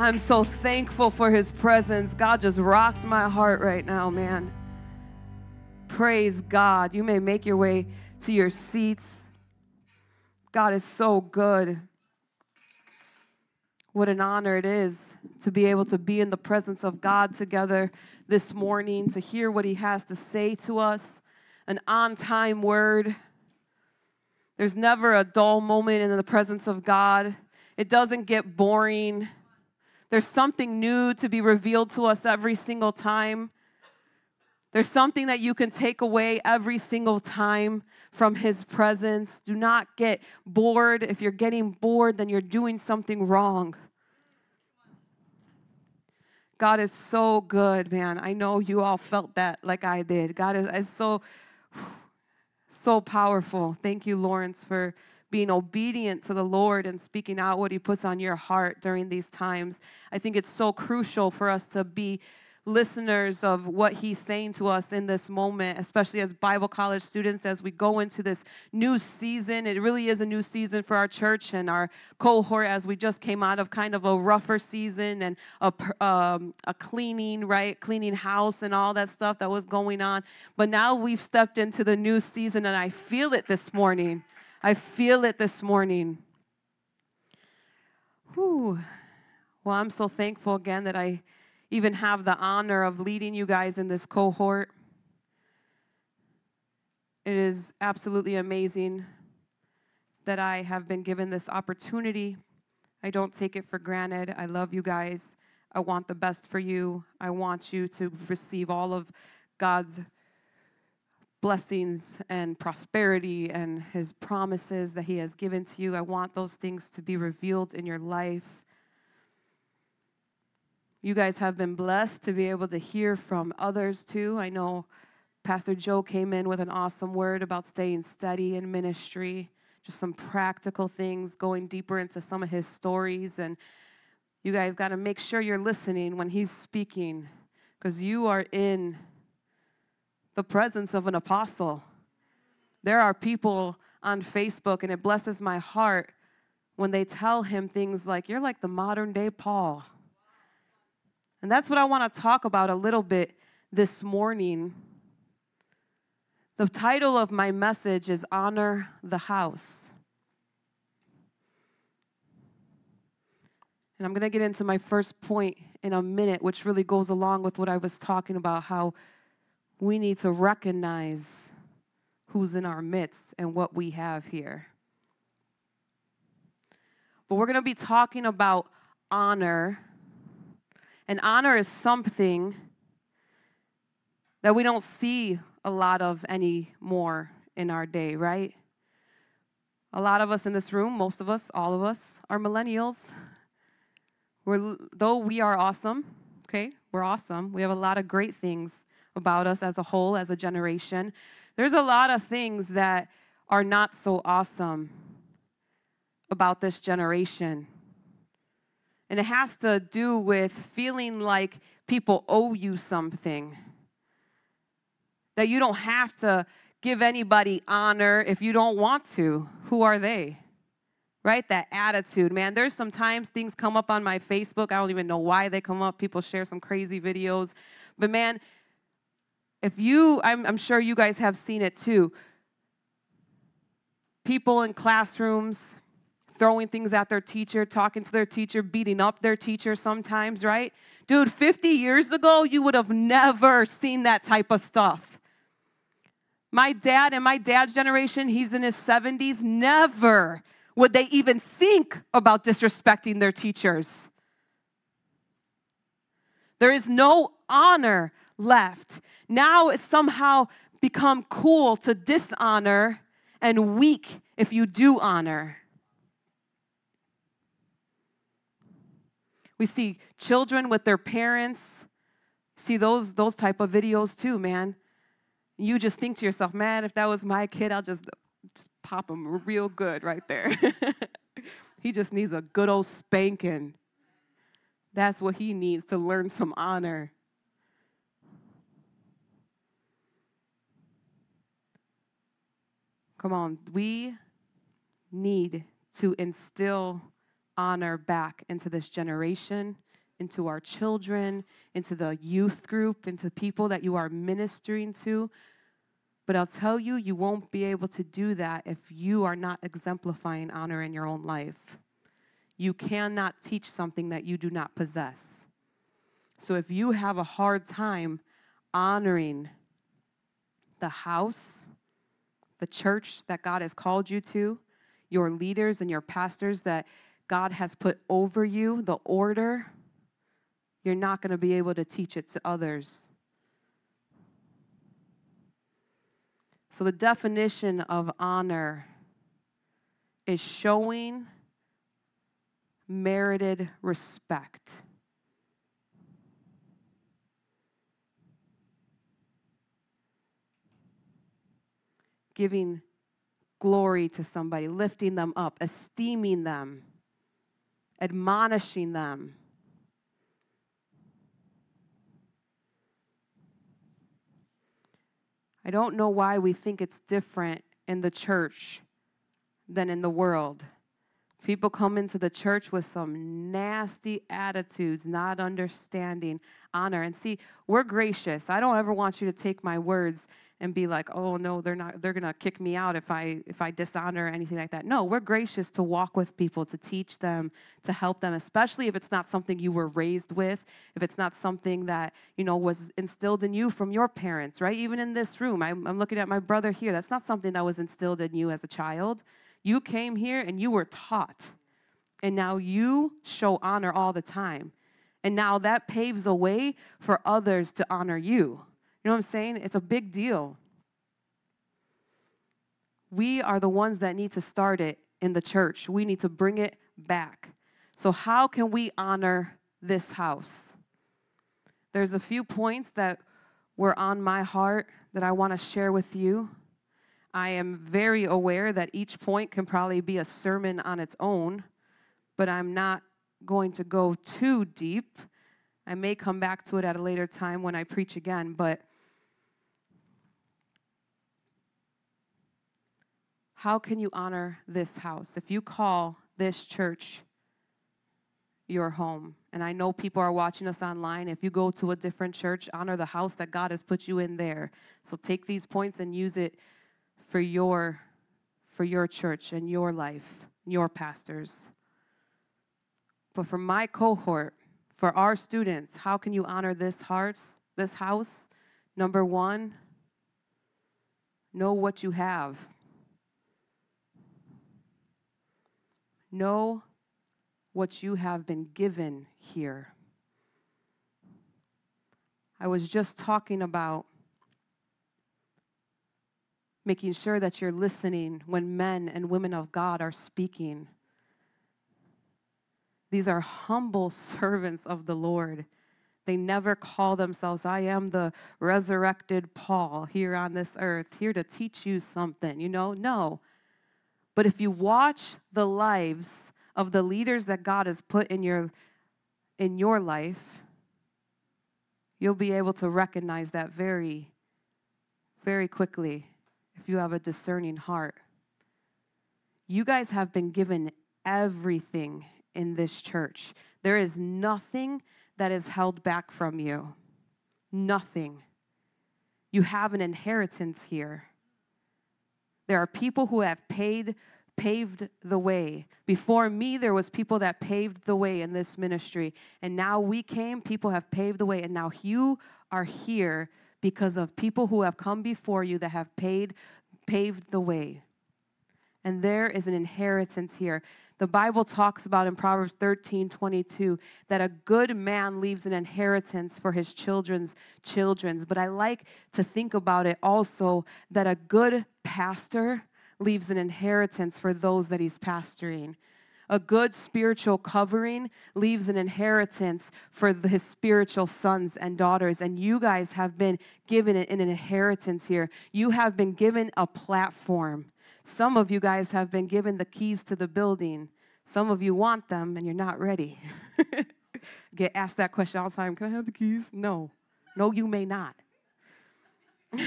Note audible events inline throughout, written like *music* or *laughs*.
I'm so thankful for his presence. God just rocked my heart right now, man. Praise God. You may make your way to your seats. God is so good. What an honor it is to be able to be in the presence of God together this morning, to hear what He has to say to us, an on time word. There's never a dull moment in the presence of God, it doesn't get boring. There's something new to be revealed to us every single time. There's something that you can take away every single time from His presence. Do not get bored. If you're getting bored, then you're doing something wrong. God is so good, man. I know you all felt that like I did. God is, is so, *sighs* so powerful. Thank you, Lawrence, for being obedient to the Lord and speaking out what He puts on your heart during these times. I think it's so crucial for us to be listeners of what he's saying to us in this moment, especially as Bible college students, as we go into this new season. It really is a new season for our church and our cohort as we just came out of kind of a rougher season and a, um, a cleaning, right? Cleaning house and all that stuff that was going on. But now we've stepped into the new season and I feel it this morning. I feel it this morning. Whew. Well, I'm so thankful again that I even have the honor of leading you guys in this cohort. It is absolutely amazing that I have been given this opportunity. I don't take it for granted. I love you guys. I want the best for you. I want you to receive all of God's blessings and prosperity and his promises that he has given to you. I want those things to be revealed in your life. You guys have been blessed to be able to hear from others too. I know Pastor Joe came in with an awesome word about staying steady in ministry, just some practical things, going deeper into some of his stories. And you guys got to make sure you're listening when he's speaking because you are in the presence of an apostle. There are people on Facebook, and it blesses my heart when they tell him things like, You're like the modern day Paul. And that's what I want to talk about a little bit this morning. The title of my message is Honor the House. And I'm going to get into my first point in a minute, which really goes along with what I was talking about how we need to recognize who's in our midst and what we have here. But we're going to be talking about honor and honor is something that we don't see a lot of anymore in our day, right? A lot of us in this room, most of us, all of us, are millennials. We're, though we are awesome, okay, we're awesome. We have a lot of great things about us as a whole, as a generation. There's a lot of things that are not so awesome about this generation. And it has to do with feeling like people owe you something. That you don't have to give anybody honor if you don't want to. Who are they? Right? That attitude, man. There's sometimes things come up on my Facebook. I don't even know why they come up. People share some crazy videos. But man, if you, I'm, I'm sure you guys have seen it too. People in classrooms, throwing things at their teacher, talking to their teacher, beating up their teacher sometimes, right? Dude, 50 years ago, you would have never seen that type of stuff. My dad and my dad's generation, he's in his 70s, never would they even think about disrespecting their teachers. There is no honor left. Now it's somehow become cool to dishonor and weak if you do honor. We see children with their parents. See those those type of videos too, man. You just think to yourself, man, if that was my kid, I'll just, just pop him real good right there. *laughs* he just needs a good old spanking. That's what he needs to learn some honor. Come on, we need to instill honor back into this generation into our children, into the youth group, into people that you are ministering to. But I'll tell you, you won't be able to do that if you are not exemplifying honor in your own life. You cannot teach something that you do not possess. So if you have a hard time honoring the house, the church that God has called you to, your leaders and your pastors that God has put over you, the order, you're not going to be able to teach it to others. So, the definition of honor is showing merited respect. Giving glory to somebody, lifting them up, esteeming them, admonishing them. I don't know why we think it's different in the church than in the world. People come into the church with some nasty attitudes, not understanding honor. And see, we're gracious. I don't ever want you to take my words and be like, "Oh no, they're not they're going to kick me out if I if I dishonor or anything like that." No, we're gracious to walk with people, to teach them, to help them, especially if it's not something you were raised with, if it's not something that, you know, was instilled in you from your parents, right? Even in this room, I'm, I'm looking at my brother here. That's not something that was instilled in you as a child. You came here and you were taught. And now you show honor all the time. And now that paves a way for others to honor you. You know what I'm saying? It's a big deal. We are the ones that need to start it in the church. We need to bring it back. So, how can we honor this house? There's a few points that were on my heart that I want to share with you. I am very aware that each point can probably be a sermon on its own, but I'm not going to go too deep. I may come back to it at a later time when I preach again, but how can you honor this house? If you call this church your home, and I know people are watching us online, if you go to a different church, honor the house that God has put you in there. So take these points and use it for your for your church and your life, your pastors. But for my cohort, for our students, how can you honor this hearts, this house? Number 1, know what you have. Know what you have been given here. I was just talking about making sure that you're listening when men and women of God are speaking. These are humble *laughs* servants of the Lord. They never call themselves, I am the resurrected Paul here on this earth, here to teach you something. You know, no. But if you watch the lives of the leaders that God has put in your in your life, you'll be able to recognize that very very quickly you have a discerning heart. You guys have been given everything in this church. There is nothing that is held back from you. Nothing. You have an inheritance here. There are people who have paid paved the way. Before me there was people that paved the way in this ministry and now we came people have paved the way and now you are here because of people who have come before you that have paid, paved the way. And there is an inheritance here. The Bible talks about in Proverbs 13 22 that a good man leaves an inheritance for his children's children's. But I like to think about it also that a good pastor leaves an inheritance for those that he's pastoring. A good spiritual covering leaves an inheritance for his spiritual sons and daughters. And you guys have been given an inheritance here. You have been given a platform. Some of you guys have been given the keys to the building. Some of you want them and you're not ready. *laughs* Get asked that question all the time Can I have the keys? No. No, you may not. *laughs*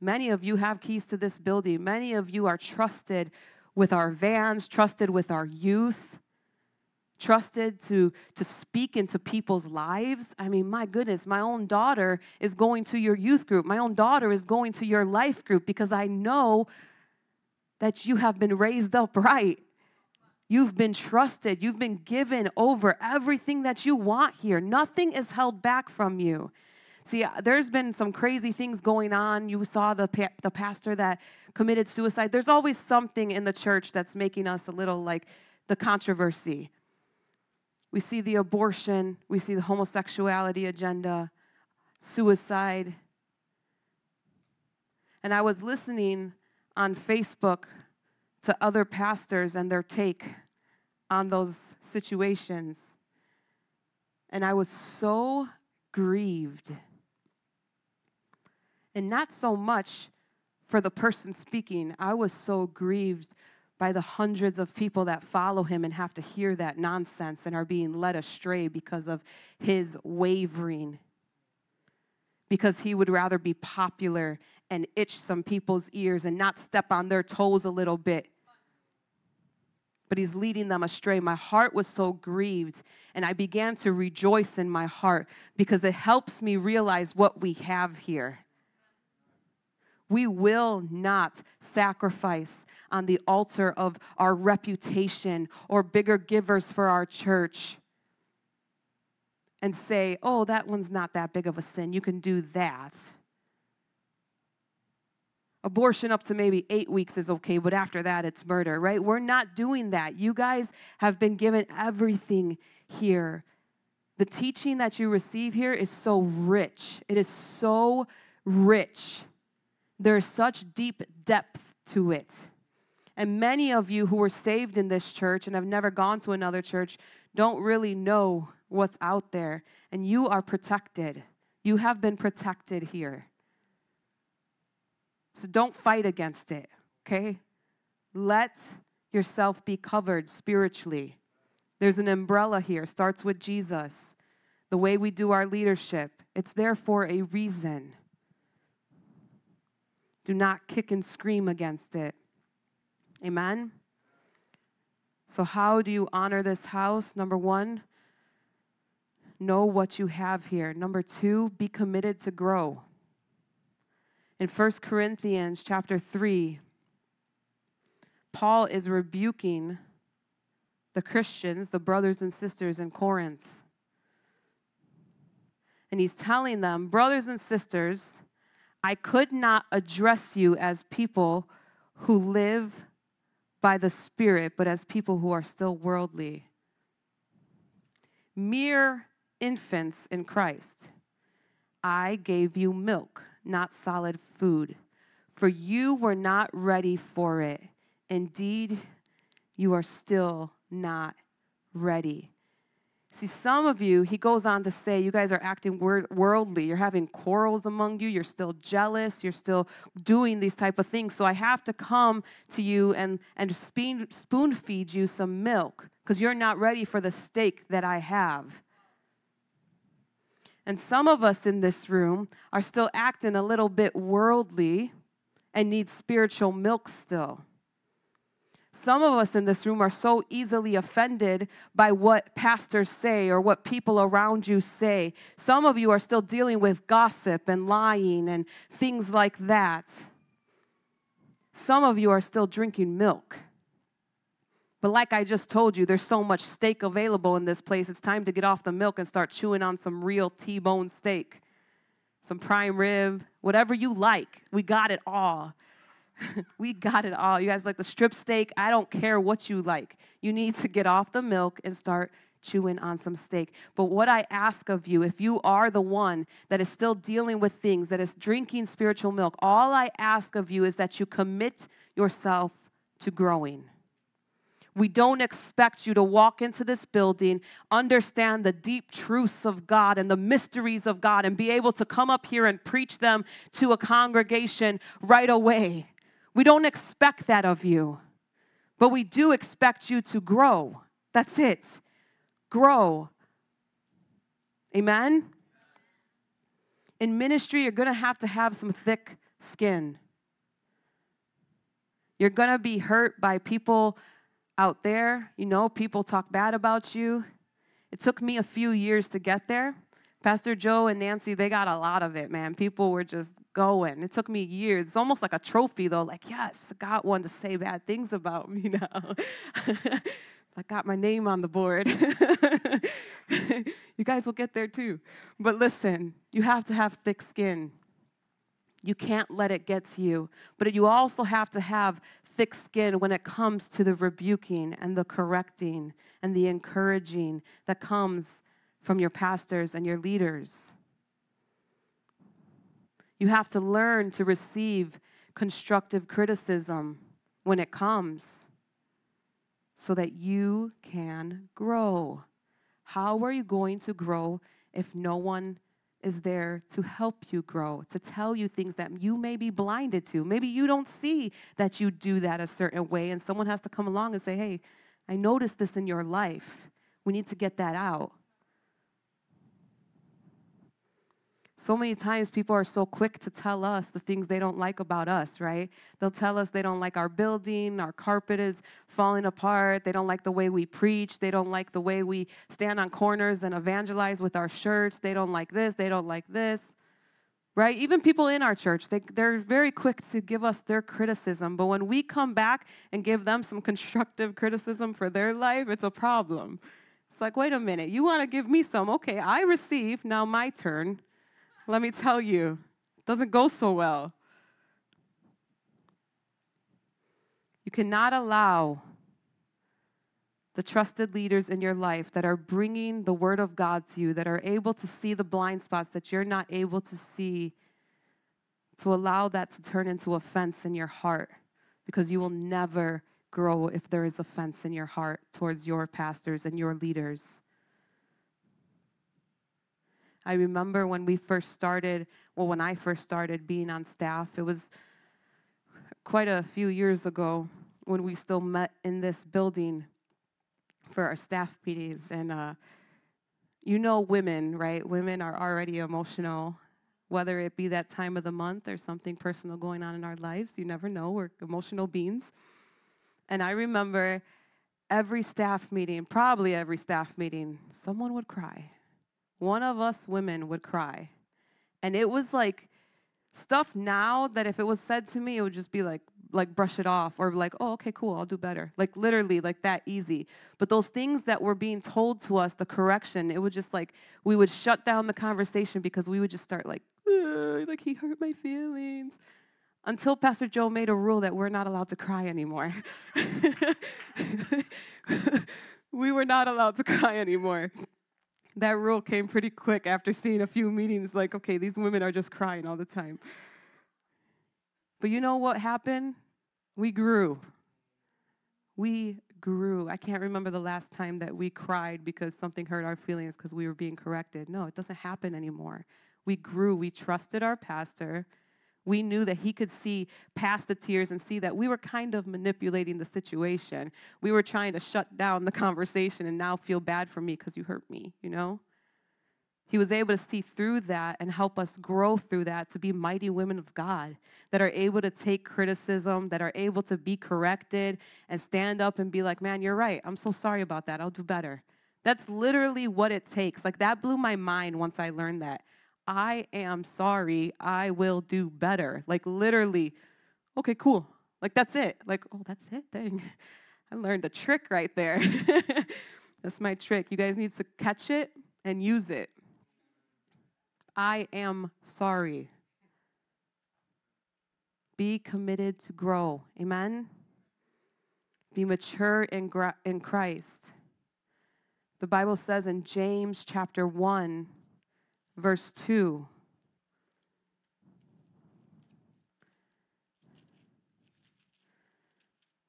Many of you have keys to this building. Many of you are trusted with our vans, trusted with our youth. trusted to, to speak into people's lives. I mean, my goodness, my own daughter is going to your youth group. My own daughter is going to your life group because I know that you have been raised up right. You've been trusted. You've been given over everything that you want here. Nothing is held back from you. See, uh, there's been some crazy things going on. You saw the, pa- the pastor that committed suicide. There's always something in the church that's making us a little like the controversy. We see the abortion, we see the homosexuality agenda, suicide. And I was listening on Facebook to other pastors and their take on those situations. And I was so grieved. And not so much for the person speaking, I was so grieved by the hundreds of people that follow him and have to hear that nonsense and are being led astray because of his wavering. Because he would rather be popular and itch some people's ears and not step on their toes a little bit. But he's leading them astray. My heart was so grieved, and I began to rejoice in my heart because it helps me realize what we have here. We will not sacrifice on the altar of our reputation or bigger givers for our church and say, oh, that one's not that big of a sin. You can do that. Abortion up to maybe eight weeks is okay, but after that, it's murder, right? We're not doing that. You guys have been given everything here. The teaching that you receive here is so rich. It is so rich. There's such deep depth to it. And many of you who were saved in this church and have never gone to another church don't really know what's out there. And you are protected. You have been protected here. So don't fight against it, okay? Let yourself be covered spiritually. There's an umbrella here, starts with Jesus. The way we do our leadership, it's there for a reason. Do not kick and scream against it. Amen? So, how do you honor this house? Number one, know what you have here. Number two, be committed to grow. In 1 Corinthians chapter 3, Paul is rebuking the Christians, the brothers and sisters in Corinth. And he's telling them, brothers and sisters, I could not address you as people who live by the Spirit, but as people who are still worldly. Mere infants in Christ. I gave you milk, not solid food, for you were not ready for it. Indeed, you are still not ready. See, some of you, he goes on to say, you guys are acting worldly. You're having quarrels among you. You're still jealous. You're still doing these type of things. So I have to come to you and, and spoon, spoon feed you some milk because you're not ready for the steak that I have. And some of us in this room are still acting a little bit worldly and need spiritual milk still. Some of us in this room are so easily offended by what pastors say or what people around you say. Some of you are still dealing with gossip and lying and things like that. Some of you are still drinking milk. But like I just told you, there's so much steak available in this place. It's time to get off the milk and start chewing on some real T bone steak, some prime rib, whatever you like. We got it all. *laughs* we got it all. You guys like the strip steak? I don't care what you like. You need to get off the milk and start chewing on some steak. But what I ask of you, if you are the one that is still dealing with things, that is drinking spiritual milk, all I ask of you is that you commit yourself to growing. We don't expect you to walk into this building, understand the deep truths of God and the mysteries of God, and be able to come up here and preach them to a congregation right away. We don't expect that of you, but we do expect you to grow. That's it. Grow. Amen? In ministry, you're going to have to have some thick skin. You're going to be hurt by people out there, you know, people talk bad about you. It took me a few years to get there. Pastor Joe and Nancy, they got a lot of it, man. People were just going. It took me years. It's almost like a trophy, though. Like, yes, I got one to say bad things about me *laughs* now. I got my name on the board. *laughs* you guys will get there too. But listen, you have to have thick skin. You can't let it get to you. But you also have to have thick skin when it comes to the rebuking and the correcting and the encouraging that comes from your pastors and your leaders. You have to learn to receive constructive criticism when it comes so that you can grow. How are you going to grow if no one is there to help you grow, to tell you things that you may be blinded to? Maybe you don't see that you do that a certain way, and someone has to come along and say, Hey, I noticed this in your life. We need to get that out. So many times people are so quick to tell us the things they don't like about us, right? They'll tell us they don't like our building, our carpet is falling apart, they don't like the way we preach, they don't like the way we stand on corners and evangelize with our shirts, they don't like this, they don't like this. Right? Even people in our church, they, they're very quick to give us their criticism. But when we come back and give them some constructive criticism for their life, it's a problem. It's like, wait a minute, you want to give me some? Okay, I receive, now my turn let me tell you, it doesn't go so well. You cannot allow the trusted leaders in your life that are bringing the word of God to you, that are able to see the blind spots that you're not able to see, to allow that to turn into offense in your heart because you will never grow if there is offense in your heart towards your pastors and your leaders. I remember when we first started, well, when I first started being on staff, it was quite a few years ago when we still met in this building for our staff meetings. And uh, you know, women, right? Women are already emotional, whether it be that time of the month or something personal going on in our lives. You never know. We're emotional beings. And I remember every staff meeting, probably every staff meeting, someone would cry one of us women would cry. And it was like stuff now that if it was said to me, it would just be like, like brush it off or like, oh, okay, cool, I'll do better. Like literally, like that easy. But those things that were being told to us, the correction, it would just like, we would shut down the conversation because we would just start like, like he hurt my feelings. Until Pastor Joe made a rule that we're not allowed to cry anymore. *laughs* we were not allowed to cry anymore that rule came pretty quick after seeing a few meetings like, okay, these women are just crying all the time. But you know what happened? We grew. We grew. I can't remember the last time that we cried because something hurt our feelings because we were being corrected. No, it doesn't happen anymore. We grew. We trusted our pastor we knew that he could see past the tears and see that we were kind of manipulating the situation. We were trying to shut down the *laughs* conversation and now feel bad for me because you hurt me, you know? He was able to see through that and help us grow through that to be mighty women of God that are able to take criticism, that are able to be corrected and stand up and be like, man, you're right. I'm so sorry about that. I'll do better. That's literally what it takes. Like, that blew my mind once I learned that. I am sorry, I will do better. Like literally, okay, cool. Like that's it. Like, oh, that's it. Dang. *laughs* I learned a trick right there. *laughs* that's my trick. You guys need to catch it and use it. I am sorry. Be committed to grow. Amen. Be mature in, in Christ. The Bible says in James chapter 1, verse 2.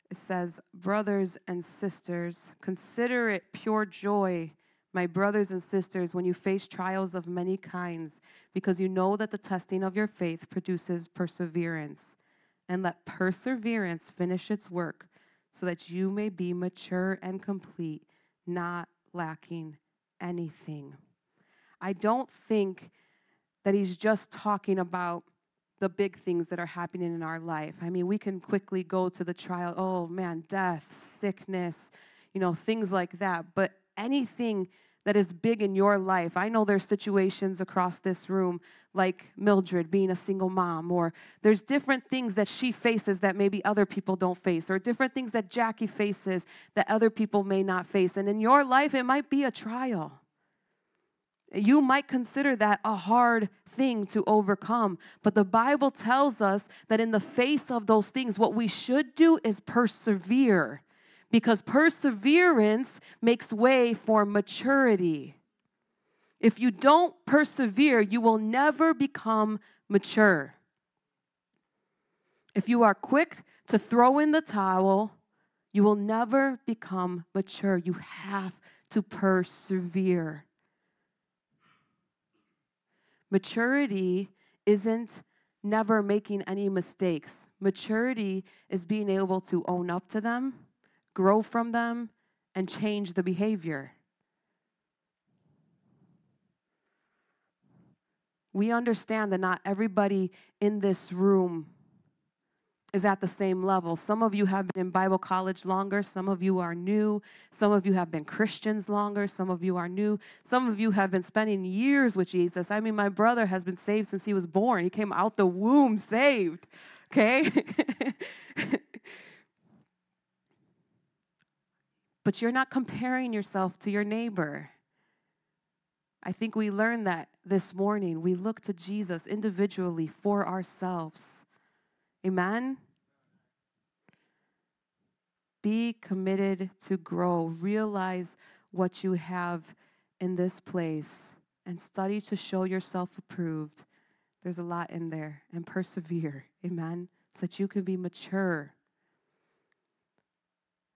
It says, Brothers and sisters, consider it pure joy, my brothers and sisters, when you face trials of many kinds, because you know that the testing of your faith produces perseverance. And let perseverance finish its work, so that you may be mature and complete, not lacking anything. I don't think that he's just talking about the big things that are happening in our life. I mean, we can quickly go to the trial, oh man, death, sickness, you know, things like that. But anything that is big in your life, I know there's situations across this room like Mildred being a single mom, or there's different things that she faces that maybe other people don't face, or different things that Jackie faces that other people may not face. And in your life, it might be a trial. You might consider that a hard thing to overcome, but the Bible tells us that in the face of those things, what we should do is persevere because perseverance makes way for maturity. If you don't persevere, you will never become mature. If you are quick to throw in the towel, you will never become mature. You have to persevere. Maturity isn't never making any mistakes. Maturity is being able to own up to them, grow from them, and change the behavior. We understand that not everybody in this room is at the same level. Some of you have been in Bible college longer, some of you are new, some of you have been Christians longer, some of you are new, some of you have been spending years with Jesus. I mean, my brother has been saved since he was born. He came out the womb saved, okay? *laughs* but you're not comparing yourself to your neighbor. I think we learned that this morning. We look to Jesus individually for ourselves. Amen? Be committed to grow. Realize what you have in this place and study to show yourself approved. There's a lot in there. And persevere. Amen? So that you can be mature.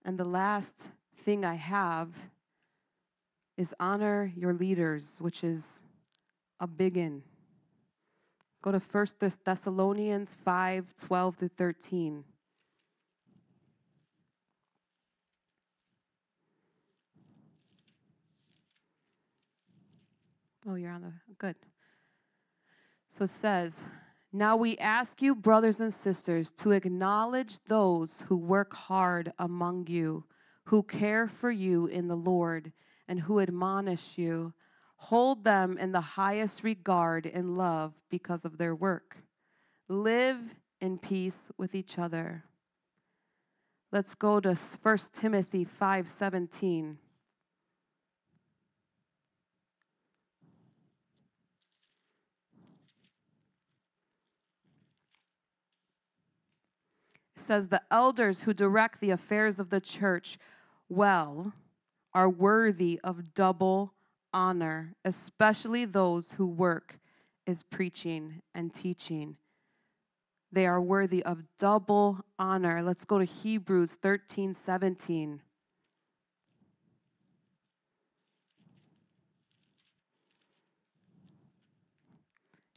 And the last thing I have is honor your leaders, which is a big in. Go to 1 Thessalonians 5 12 through 13. Oh, you're on the good. So it says, Now we ask you, brothers and sisters, to acknowledge those who work hard among you, who care for you in the Lord, and who admonish you Hold them in the highest regard and love because of their work. Live in peace with each other. Let's go to 1 Timothy 5:17. Says the elders who direct the affairs of the church well are worthy of double honor, especially those who work is preaching and teaching. They are worthy of double honor. Let's go to Hebrews 13 17.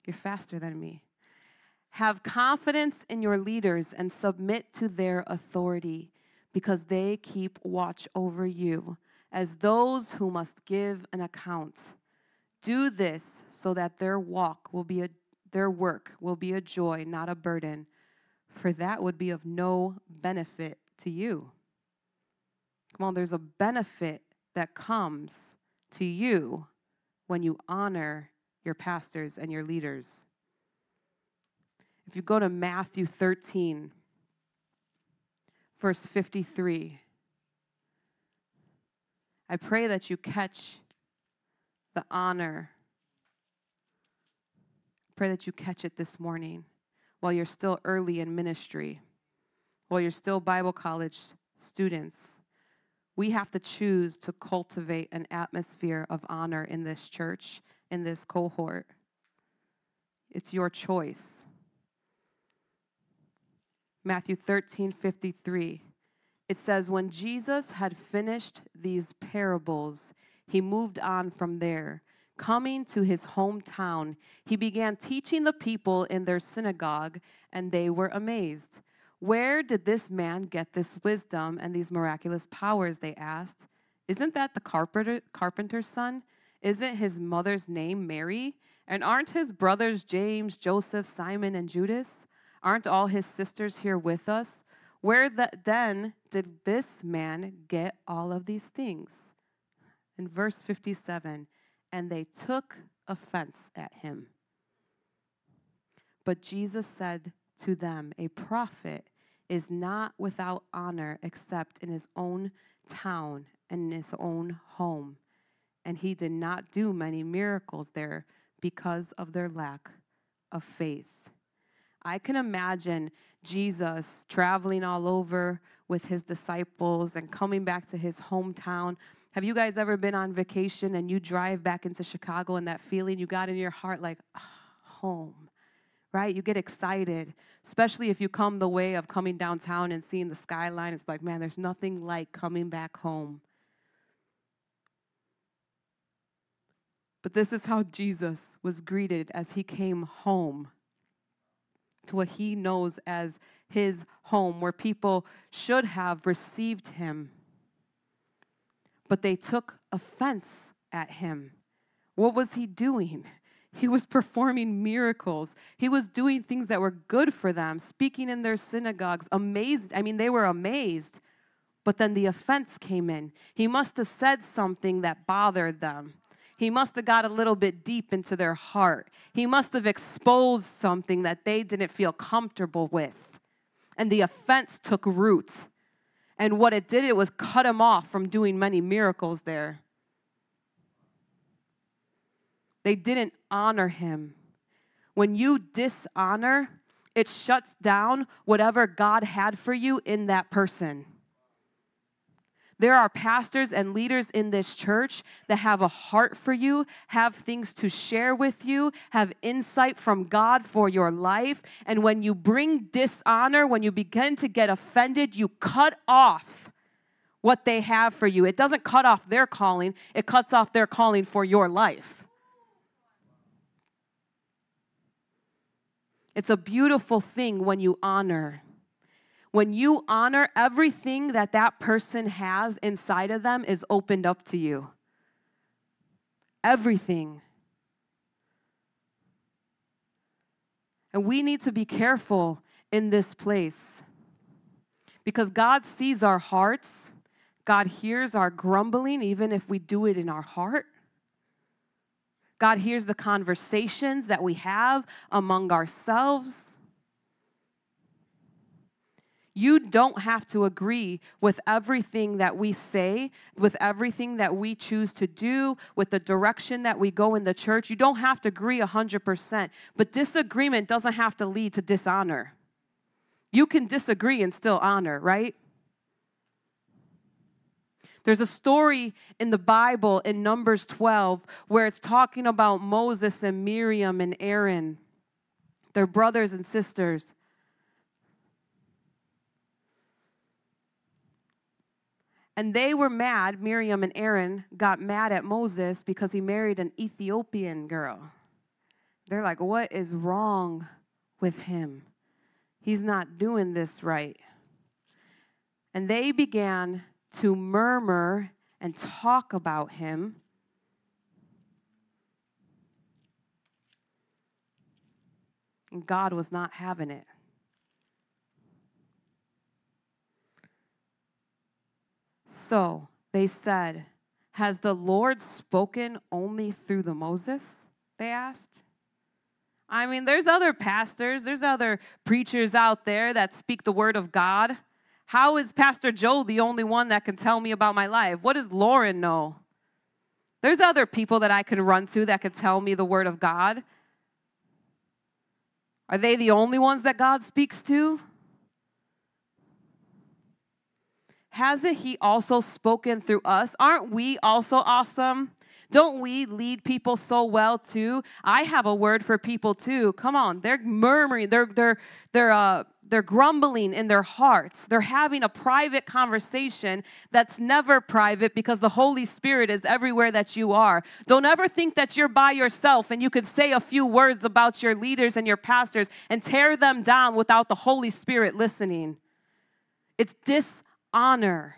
You're faster than me. Have confidence in your leaders and submit to their authority because they keep watch over you as those who must give an account. Do this so that their walk will be a their work will be a joy, not a burden, for that would be of no benefit to you. Come on, there's a benefit that comes to you when you honor your pastors and your leaders. If you go to Matthew 13, verse 53, I pray that you catch the honor. Pray that you catch it this morning while you're still early in ministry, while you're still Bible college students. We have to choose to cultivate an atmosphere of honor in this church, in this cohort. It's your choice. Matthew 13 53 it says, When Jesus had finished these parables, he moved on from there. Coming to his hometown, he began teaching the people in their synagogue, and they were amazed. Where did this man get this wisdom and these miraculous powers? They asked. Isn't that the carpenter, carpenter's son? Isn't his mother's name Mary? And aren't his brothers James, Joseph, Simon, and Judas? Aren't all his sisters here with us? Where the, then did this man get all of these things? In verse 57, and they took offense at him. But Jesus said to them, A prophet is not without honor except in his own town and in his own home. And he did not do many miracles there because of their lack of faith. I can imagine Jesus traveling all over with his disciples and coming back to his hometown. Have you guys ever been on vacation and you drive back into Chicago and that feeling you got in your heart like, oh, home? right? You get excited, especially if you come the way of coming downtown and seeing the skyline. It's like, man, there's nothing like coming back home. But this is how Jesus was greeted as he came home to what he knows as his home, where people should have received him. But they took offense at him. What was he doing? *laughs* He was performing miracles. He was doing things that were good for them, speaking in their synagogues. Amazed. I mean, they were amazed. But then the offense came in. He must have said something that bothered them. He must have got a little bit deep into their heart. He must have exposed something that they didn't feel comfortable with. And the offense took root. And what it did, it was cut him off from doing many miracles there. They didn't honor him. When you dishonor, it shuts down whatever God had for you in that person. There are pastors and leaders in this church that have a heart for you, have things to share with you, have insight from God for your life. And when you bring dishonor, when you begin to get offended, you cut off what they have for you. It doesn't cut off their calling, it cuts off their calling for your life. It's a beautiful thing when you honor. When you honor, everything that that person has inside of them is opened up to you. Everything. And we need to be careful in this place because God sees our hearts. God hears our grumbling, even if we do it in our heart. God hears the conversations that we have among ourselves. You don't have to agree with everything that we say, with everything that we choose to do, with the direction that we go in the church. You don't have to agree 100%. But disagreement doesn't have to lead to dishonor. You can disagree and still honor, right? There's a story in the Bible in Numbers 12 where it's talking about Moses and Miriam and Aaron, their brothers and sisters. And they were mad, Miriam and Aaron got mad at Moses because he married an Ethiopian girl. They're like, What is wrong with him? He's not doing this right. And they began to murmur and talk about him. And God was not having it. So they said, Has the Lord spoken only through the Moses? They asked. I mean, there's other pastors, there's other preachers out there that speak the word of God. How is Pastor Joe the only one that can tell me about my life? What does Lauren know? There's other people that I can run to that can tell me the word of God. Are they the only ones that God speaks to? Hasn't He also spoken through us? Aren't we also awesome? Don't we lead people so well too? I have a word for people too. Come on, they're murmuring, they're they're they're uh they're grumbling in their hearts. They're having a private conversation that's never private because the Holy Spirit is everywhere that you are. Don't ever think that you're by yourself and you could say a few words about your leaders and your pastors and tear them down without the Holy Spirit listening. It's dishonor.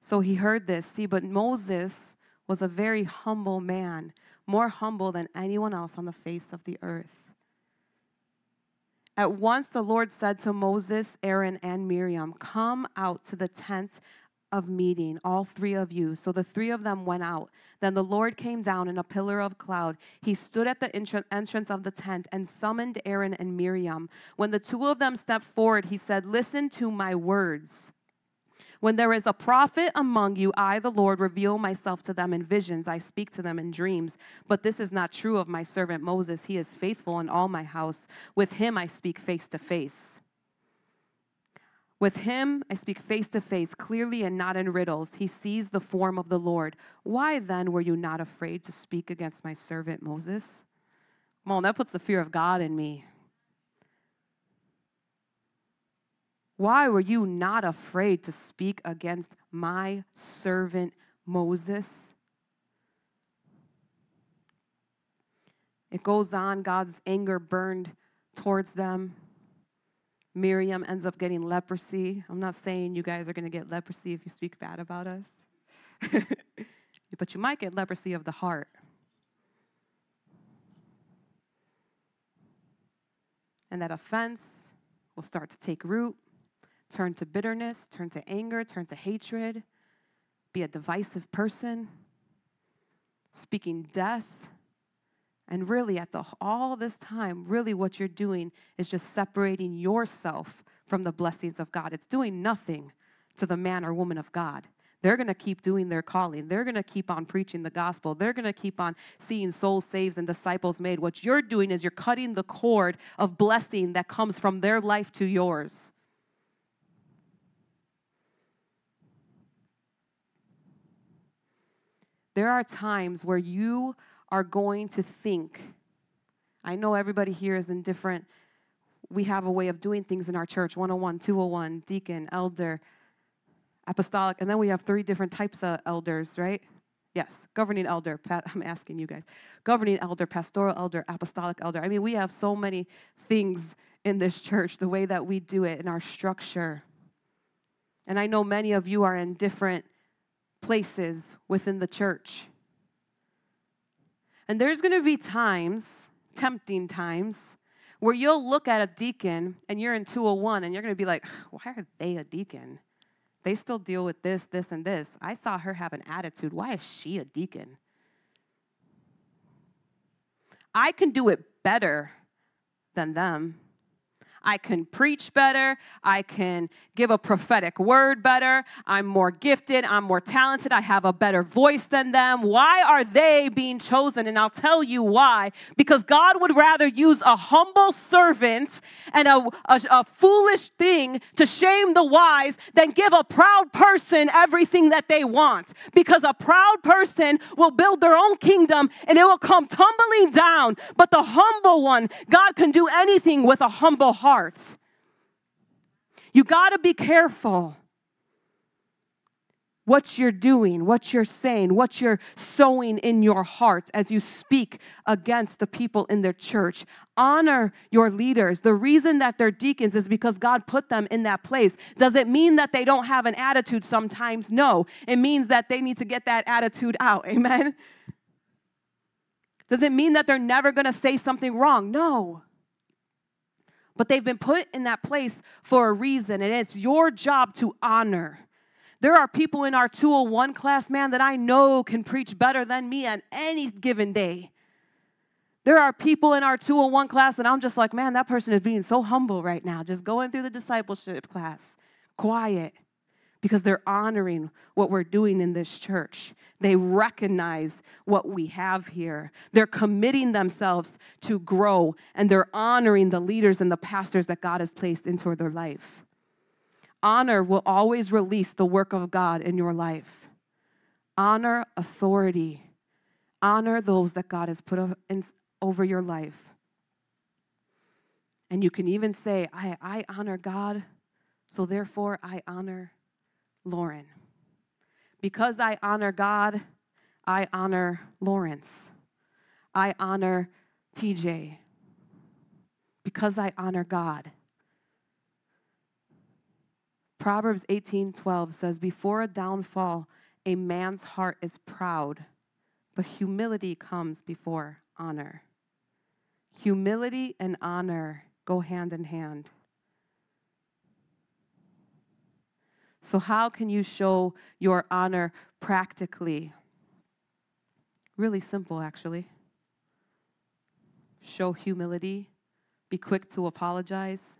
So he heard this. See, but Moses was a very humble man, more humble than anyone else on the face of the earth. At once the Lord said to Moses, Aaron, and Miriam, Come out to the tent of meeting, all three of you. So the three of them went out. Then the Lord came down in a pillar of cloud. He stood at the entrance of the tent and summoned Aaron and Miriam. When the two of them stepped forward, he said, Listen to my words. When there is a prophet among you, I, the Lord, reveal myself to them in visions. I speak to them in dreams. But this is not true of my servant Moses. He is faithful in all my house. With him I speak face to face. With him I speak face to face, clearly and not in riddles. He sees the form of the Lord. Why then were you not afraid to speak against my servant Moses? Come on, that puts the fear of God in me. Why were you not afraid to speak against my servant Moses? It goes on, God's anger burned towards them. Miriam ends up getting leprosy. I'm not saying you guys are going to get leprosy if you speak bad about us, *laughs* but you might get leprosy of the heart. And that offense will start to take root turn to bitterness, turn to anger, turn to hatred, be a divisive person, speaking death. And really, at the, all this time, really what you're doing is just separating yourself from the blessings of God. It's doing nothing to the man or woman of God. They're going to keep doing their calling. They're going to keep on preaching the gospel. They're going to keep on seeing souls saved and disciples made. What you're doing is you're cutting the cord of blessing that comes from their life to yours. There are times where you are going to think. I know everybody here is in different, we have a way of doing things in our church 101, 201, deacon, elder, apostolic, and then we have three different types of elders, right? Yes, governing elder. *laughs* I'm asking you guys. Governing elder, pastoral elder, apostolic elder. I mean, we have so many things in this church, the way that we do it in our structure. And I know many of you are in different places within the church. And there's going to be times, tempting times, where you'll look at a deacon and you're in 201 and you're going to be like, why are they a deacon? They still deal with this, this, and this. I saw her have an attitude. Why is she a deacon? I can do it better than them. I can preach better. I can give a prophetic word better. I'm more gifted. I'm more talented. I have a better voice than them. Why are they being chosen? And I'll tell you why. Because God would rather use a humble servant and a, a, a foolish thing to shame the wise than give a proud person everything that they want. Because a proud person will build their own kingdom and it will come tumbling down. But the humble one, God can do anything with a humble heart You got to be careful what you're doing, what you're saying, what you're sowing in your heart as you speak against the people in their church. Honor your leaders. The reason that they're deacons is because God put them in that place. Does it mean that they don't have an attitude sometimes? No. It means that they need to get that attitude out. Amen. Does it mean that they're never going to say something wrong? No. But they've been put in that place for a reason, and it's your job to honor. There are people in our 201 class, man, that I know can preach better than me on any given day. There are people in our 201 class, and I'm just like, man, that person is being so humble right now, just going through the discipleship class, quiet because they're honoring what we're doing in this church. They recognize what we have here. They're committing themselves to grow and they're honoring the leaders and the pastors that God has placed into their life. Honor will always release the work of God in your life. Honor authority. Honor those that God has put over your life. And you can even say, I, I honor God, so therefore I honor Lauren. Because I honor God, I honor Lawrence. I honor TJ. Because I honor God. Proverbs 18:12 says, "Before a downfall, a man's heart is proud, but humility comes before honor." Humility and honor go hand in hand. So, how can you show your honor practically? Really simple, actually. Show humility, be quick to apologize,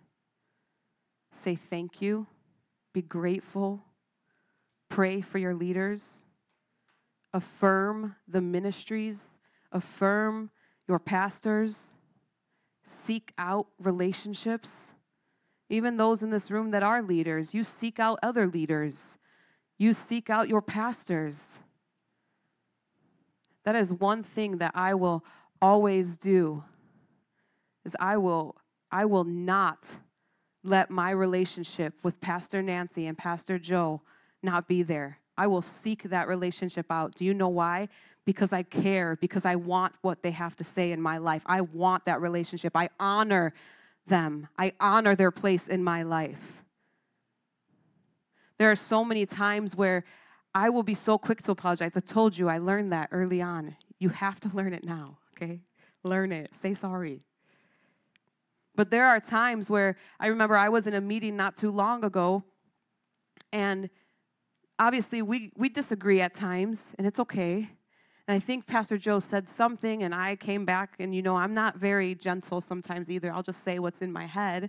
say thank you, be grateful, pray for your leaders, affirm the ministries, affirm your pastors, seek out relationships. Even those in this room that are leaders, you seek out other leaders. You seek out your pastors. That is one thing that I will always do is I will I will not let my relationship with Pastor Nancy and Pastor Joe not be there. I will seek that relationship out. Do you know why? Because I care, because I want what they have to say in my life. I want that relationship. I honor them, I honor their place in my life. There are so many times where I will be so quick to apologize. I told you, I learned that early on. You have to *laughs* learn it now, okay? Learn it. Say sorry. But there are times where I remember I was in a meeting not too long ago, and obviously we, we disagree at times, and it's okay. And I think Pastor Joe said something, and I came back, and you know, I'm not very gentle sometimes either. I'll just say what's in my head.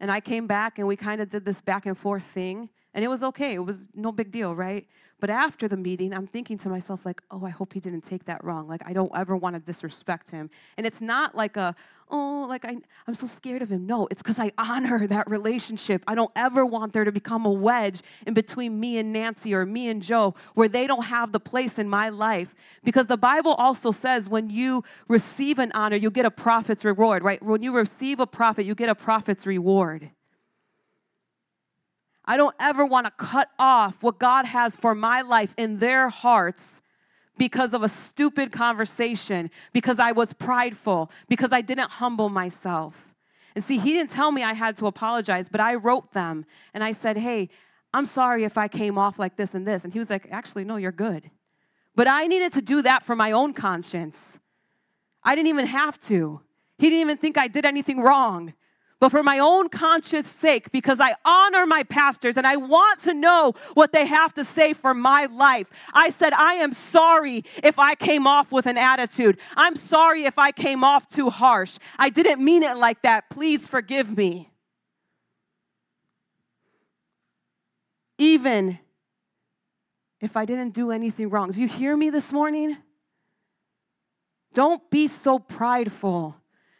And I came back, and we kind of did this back and forth thing. And it was okay. It was no big deal, right? But after the meeting, I'm thinking to myself, like, oh, I hope he didn't take that wrong. Like, I don't ever want to disrespect him. And it's not like a, oh, like I, I'm so scared of him. No, it's because I honor *laughs* that relationship. I don't ever want there to become a wedge in between me and Nancy or me and Joe where they don't have the place in my life. Because the Bible also says when you receive an honor, you get a prophet's reward, right? When you receive a prophet, you get a prophet's reward. I don't ever want to cut off what God has for my life in their hearts because of a stupid conversation, because I was prideful, because I didn't humble myself. And see, he didn't tell me I had to apologize, but I wrote them and I said, hey, I'm sorry if I came off like this and this. And he was like, actually, no, you're good. But I needed to do that for my own conscience. I didn't even have to. He didn't even think I did anything wrong but for my own conscience sake, because I honor my pastors and I want to know what they have to say for my life, I said, I am sorry if I came off with an attitude. I'm sorry if I came off too harsh. I didn't mean it like that. Please forgive me. Even if I didn't do anything wrong. Do you hear me this morning? Don't be so prideful.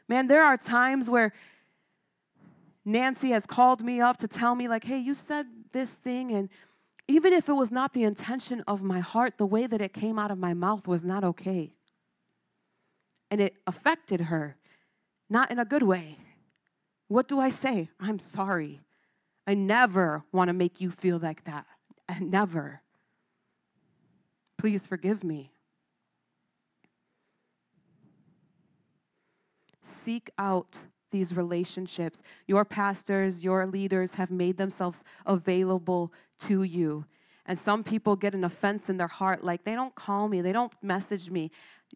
Man, there are times where Nancy has called me up to tell me, like, hey, you said this thing, and even if it was not the intention of my heart, the way that it came out of my mouth was not okay. And it affected her, not in a good way. What do I say? I'm sorry. I never want to make you feel like that. Never. Please forgive me. Seek out these relationships. Your pastors, your leaders have made themselves available to you. And some people get an offense in their heart, like they don't call me, they don't message me.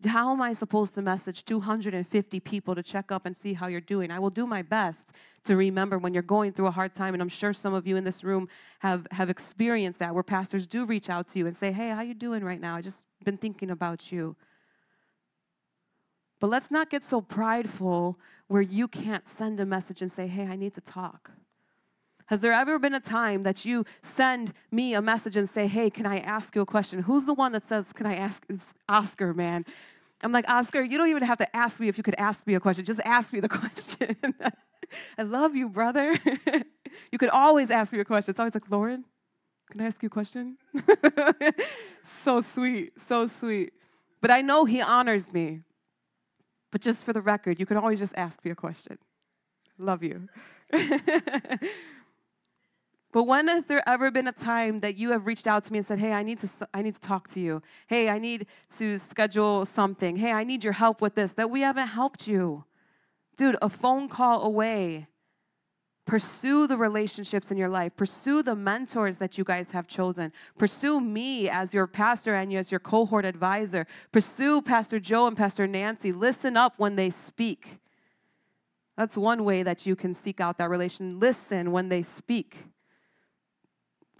How am I supposed to message 250 people to check up and see how you're doing? I will do my best to remember when you're going through a hard time. And I'm sure some of you in this room have, have experienced that, where pastors do reach out to you and say, Hey, how you doing right now? I just been thinking about you. But let's not get so prideful where you can't send a message and say, hey, I need to talk. Has there ever been a time that you send me a message and say, hey, can I ask you a question? Who's the one that says, can I ask? It's Oscar, man. I'm like, Oscar, you don't even have to ask me if you could ask me a question. Just ask me the *laughs* question. *laughs* I love you, brother. *laughs* you could always ask me a question. It's always like, Lauren, can I ask you a question? so sweet, so sweet. But I know he honors me. But just for the record, you can always just ask me a question. Love you. *laughs* but when has there ever been a time that you have reached out to me and said, "Hey, I need to I need to talk to you. Hey, I need to schedule something. Hey, I need your help with this." That we haven't helped you. Dude, a phone call away Pursue the relationships in your life. Pursue the mentors that you guys have chosen. Pursue me as your pastor and you as your cohort advisor. Pursue Pastor Joe and Pastor Nancy. Listen up when they speak. That's one way that you can seek out that relation. Listen when they speak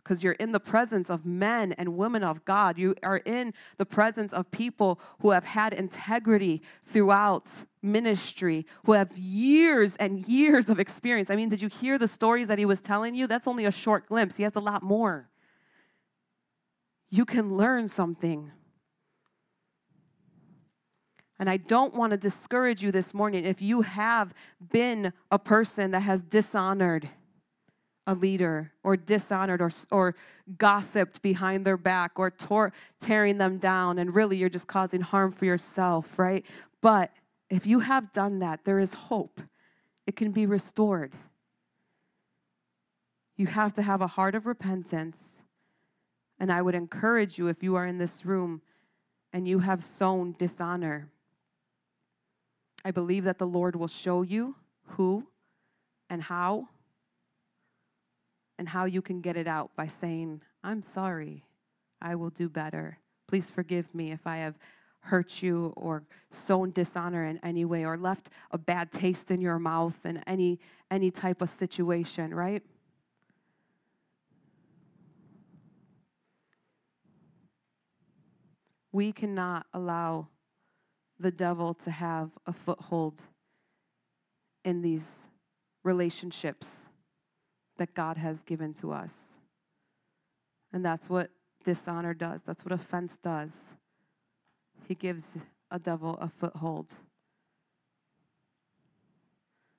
because you're in the presence of men and women of God. You are in the presence of people who have had integrity throughout ministry, who have years and years of experience. I mean, did you hear the stories that he was telling you? That's only a short glimpse. He has a lot more. You can learn something. And I don't want to discourage you this morning if you have been a person that has dishonored a leader or dishonored or, or gossiped behind their back or tore, tearing them down, and really you're just causing harm for yourself, right? But if you have done that, there is hope. It can be restored. You have to have a heart of repentance. And I would encourage you, if you are in this room and you have sown dishonor, I believe that the Lord will show you who and how and how you can get it out by saying, I'm sorry, I will do better. Please forgive me if I have hurt you or sown dishonor in any way or left a bad taste in your mouth in any any type of situation, right? We cannot allow the devil to have a foothold in these relationships that God has given to us. And that's what dishonor does, that's what offense does. He gives a devil a foothold.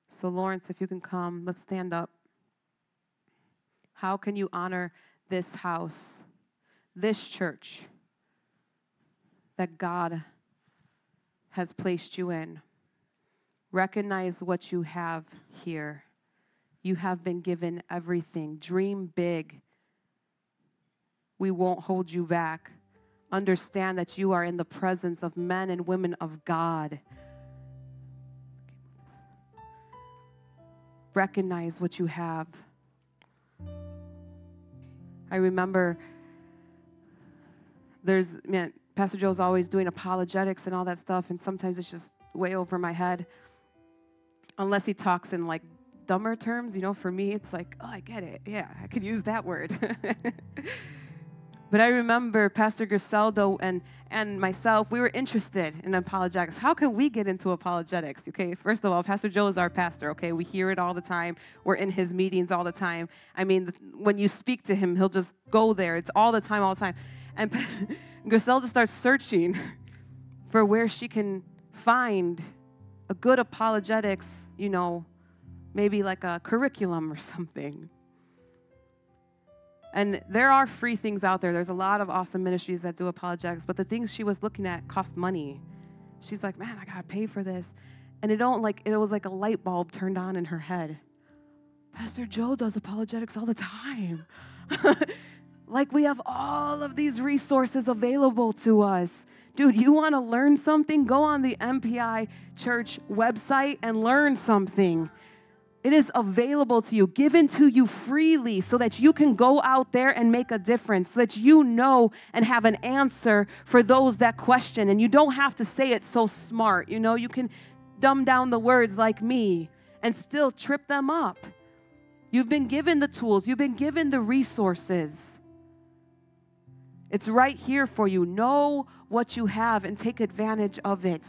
So, Lawrence, if you can come, let's stand up. How can you honor this house, this church that God has placed you in? Recognize what you have here. You have been given everything. Dream big. We won't hold you back. Understand that you are in the presence of men and women of God. Recognize what you have. I remember there's, man, Pastor Joe's always doing apologetics and all that stuff, and sometimes it's just way over my head. Unless he talks in like dumber terms, you know, for me, it's like, oh, I get it. Yeah, I could use that word. *laughs* but I remember Pastor Griselda and, and myself, we were interested in apologetics. How can we get into apologetics? Okay, first of all, Pastor Joe is our pastor, okay? We hear it all the time. We're in his meetings all the time. I mean, when you speak to him, he'll just go there. It's all the time, all the time. And *laughs* Griselda starts searching for where she can find a good apologetics, you know, maybe like a curriculum or *laughs* something. And there are free things out there. There's a lot of awesome ministries that do apologetics, but the things she was looking at cost money. She's like, man, I gotta pay for this. And it don't like it was like a light bulb turned on in her head. Pastor Joe does apologetics all the time. *laughs* like we have all of these resources available to us. Dude, you want to learn something? Go on the MPI church website and learn something. It is available to you, given to you freely, so that you can go out there and make a difference, so that you know and have an answer for those that question. And you don't have to say it so smart. You know, you can dumb down the words like me and still trip them up. You've been given the tools, you've been given the resources. It's right here for you. Know what you have and take advantage of it.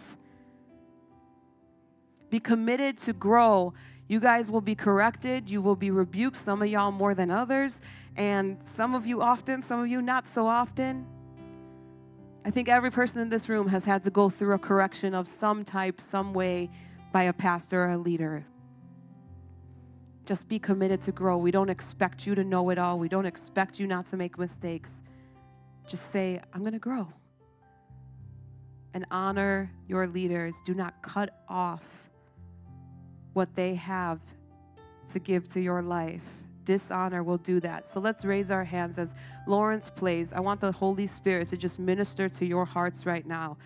Be committed to grow you guys will be corrected, you will be rebuked, some of y'all more than others, and some of you often, some of you not so often. I think every person in this room has had to go through a correction of some type, some way by a pastor or a leader. Just be committed to grow. We don't expect you to know it all. We don't expect you not to make mistakes. Just say, I'm going to grow. And honor your leaders. Do not cut off what they have to give to your life. Dishonor will do that. So let's raise our hands as Lawrence plays. I want the Holy Spirit to just minister to your hearts right now.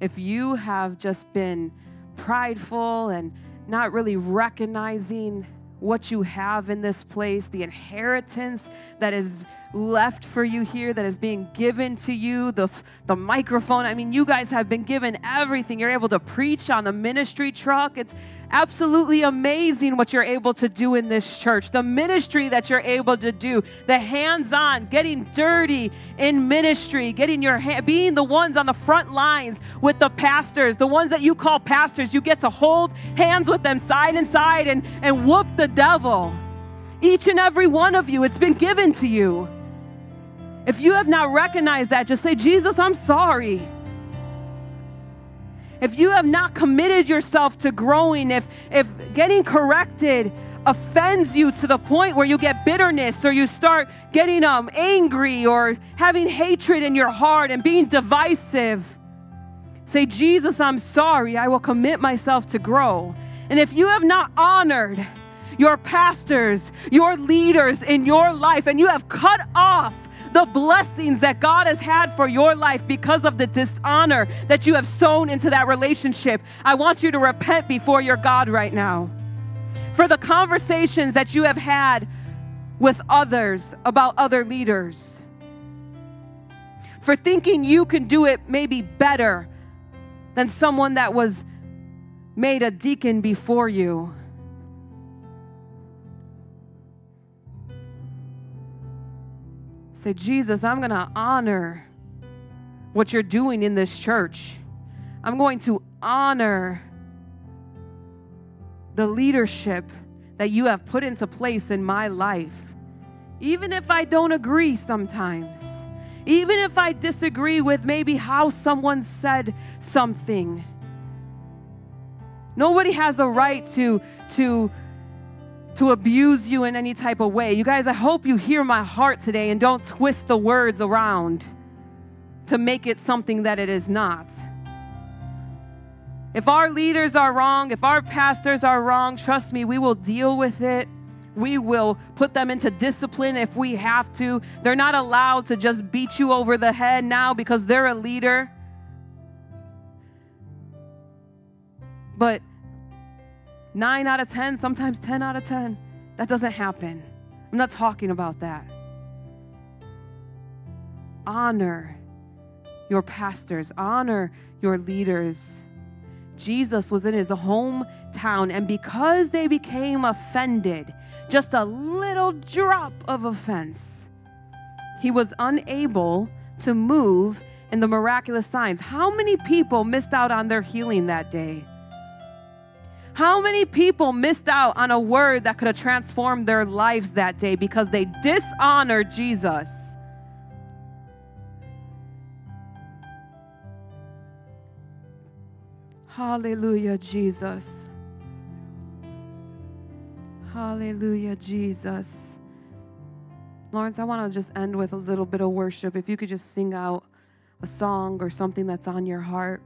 If you have just been prideful and not really recognizing what you have in this place, the inheritance that is left for you here that is being given to you, the, the microphone. I mean, you guys have been given everything. You're able to preach on the ministry truck. It's absolutely amazing what you're able to do in this church, the ministry that you're able to do, the hands on, getting dirty in ministry, getting your hand, being the ones on the front lines with the pastors, the ones that you call pastors. You get to hold hands with them side and side and, and whoop the devil. Each and every one of you, it's been given to you. If you have not recognized that, just say, Jesus, I'm sorry. If you have not committed yourself to growing, if, if getting corrected offends you to the point where you get bitterness or you start getting um, angry or having hatred in your heart and being divisive, say, Jesus, I'm sorry. I will commit myself to grow. And if you have not honored your pastors, your leaders in your life, and you have cut off the blessings that God has had for your life because of the dishonor that you have sown into that relationship. I want you to repent before your God right now. For the conversations that you have had with others about other leaders. For thinking you can do it maybe better than someone that was made a deacon before you. Say, Jesus, I'm going to honor what you're doing in this church. I'm going to honor the leadership that you have put into place in my life. Even if I don't agree sometimes, even if I disagree with maybe how someone said something. Nobody has a right to, to to abuse you in any type of way. You guys, I hope you hear my heart today and don't twist the words around to make it something that it is not. If our leaders are wrong, if our pastors are wrong, trust me, we will deal with it. We will put them into discipline if we have to. They're not allowed to just beat you over the head now because they're a leader. But nine out of 10, sometimes 10 out of 10. That doesn't happen. I'm not talking about that. Honor your pastors, honor your leaders. Jesus was in his hometown, and because they became offended, just a little drop of offense, he was unable to move in the miraculous signs. How many people missed out on their healing that day? How many people missed out on a word that could have transformed their lives that day because they dishonored Jesus? Hallelujah, Jesus. Hallelujah, Jesus. Lawrence, I want to just end with a little bit of worship. If you could just sing out a song or something that's on your heart.